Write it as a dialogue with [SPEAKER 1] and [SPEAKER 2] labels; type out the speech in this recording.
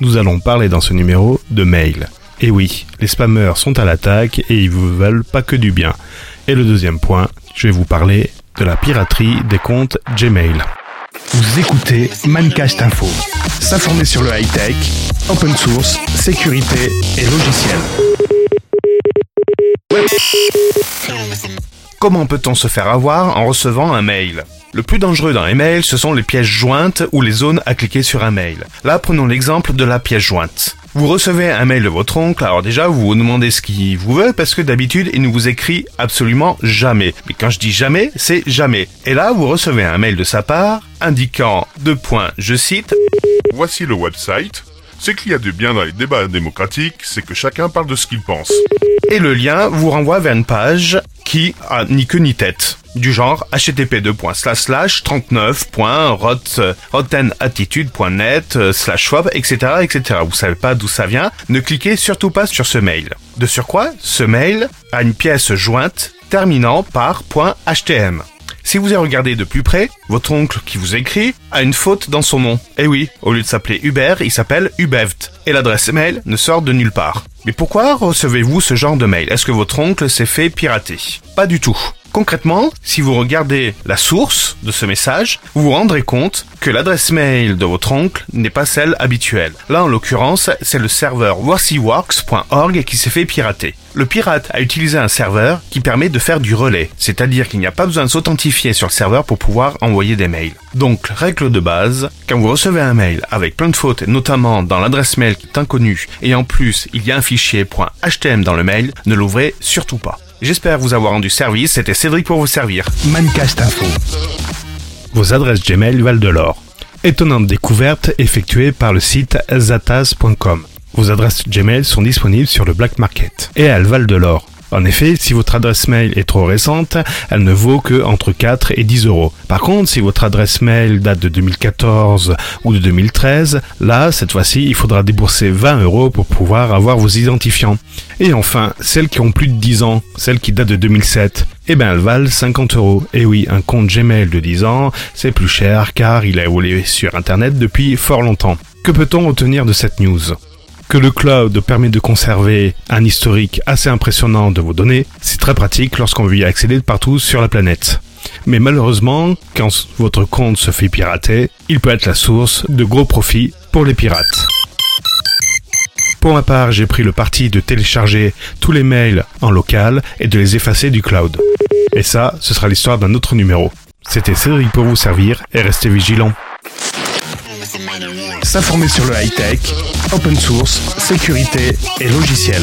[SPEAKER 1] nous allons parler dans ce numéro de mail. Et oui, les spammers sont à l'attaque et ils vous veulent pas que du bien. Et le deuxième point, je vais vous parler de la piraterie des comptes Gmail.
[SPEAKER 2] Vous écoutez Mancast Info. S'informer sur le high-tech, open source, sécurité et logiciel.
[SPEAKER 3] Comment peut-on se faire avoir en recevant un mail? Le plus dangereux dans les mails, ce sont les pièces jointes ou les zones à cliquer sur un mail. Là, prenons l'exemple de la pièce jointe. Vous recevez un mail de votre oncle, alors déjà vous vous demandez ce qu'il vous veut parce que d'habitude il ne vous écrit absolument jamais. Mais quand je dis jamais, c'est jamais. Et là vous recevez un mail de sa part indiquant deux points, je cite,
[SPEAKER 4] Voici le website. Ce qu'il y a de bien dans les débats démocratiques, c'est que chacun parle de ce qu'il pense.
[SPEAKER 3] et le lien vous renvoie vers une page qui a ni queue ni tête. Du genre http 39.rottenattitude.net slash etc., etc. Vous savez pas d'où ça vient. Ne cliquez surtout pas sur ce mail. De surcroît, ce mail a une pièce jointe terminant par .htm. Si vous y regardez de plus près, votre oncle qui vous écrit a une faute dans son nom. Eh oui, au lieu de s'appeler Hubert, il s'appelle Hubevt. Et l'adresse mail ne sort de nulle part. Mais pourquoi recevez-vous ce genre de mail? Est-ce que votre oncle s'est fait pirater? Pas du tout. Concrètement, si vous regardez la source de ce message, vous vous rendrez compte que l'adresse mail de votre oncle n'est pas celle habituelle. Là, en l'occurrence, c'est le serveur worcyworks.org qui s'est fait pirater. Le pirate a utilisé un serveur qui permet de faire du relais, c'est-à-dire qu'il n'y a pas besoin de s'authentifier sur le serveur pour pouvoir envoyer des mails. Donc, règle de base, quand vous recevez un mail avec plein de fautes, notamment dans l'adresse mail qui est inconnue, et en plus il y a un fichier .htm dans le mail, ne l'ouvrez surtout pas. J'espère vous avoir rendu service, c'était Cédric pour vous servir.
[SPEAKER 2] Mancast Info.
[SPEAKER 1] Vos adresses Gmail valent de l'or. Étonnante découverte effectuée par le site zataz.com. Vos adresses Gmail sont disponibles sur le black market et elles valent de l'or. En effet, si votre adresse mail est trop récente, elle ne vaut que entre 4 et 10 euros. Par contre, si votre adresse mail date de 2014 ou de 2013, là, cette fois-ci, il faudra débourser 20 euros pour pouvoir avoir vos identifiants. Et enfin, celles qui ont plus de 10 ans, celles qui datent de 2007, eh ben elles valent 50 euros. Et oui, un compte Gmail de 10 ans, c'est plus cher car il a évolué sur Internet depuis fort longtemps. Que peut-on retenir de cette news? Que le cloud permet de conserver un historique assez impressionnant de vos données, c'est très pratique lorsqu'on veut y accéder de partout sur la planète. Mais malheureusement, quand votre compte se fait pirater, il peut être la source de gros profits pour les pirates. Pour ma part, j'ai pris le parti de télécharger tous les mails en local et de les effacer du cloud. Et ça, ce sera l'histoire d'un autre numéro. C'était Cédric pour vous servir et restez vigilants.
[SPEAKER 2] S'informer sur le high-tech, open source, sécurité et logiciel.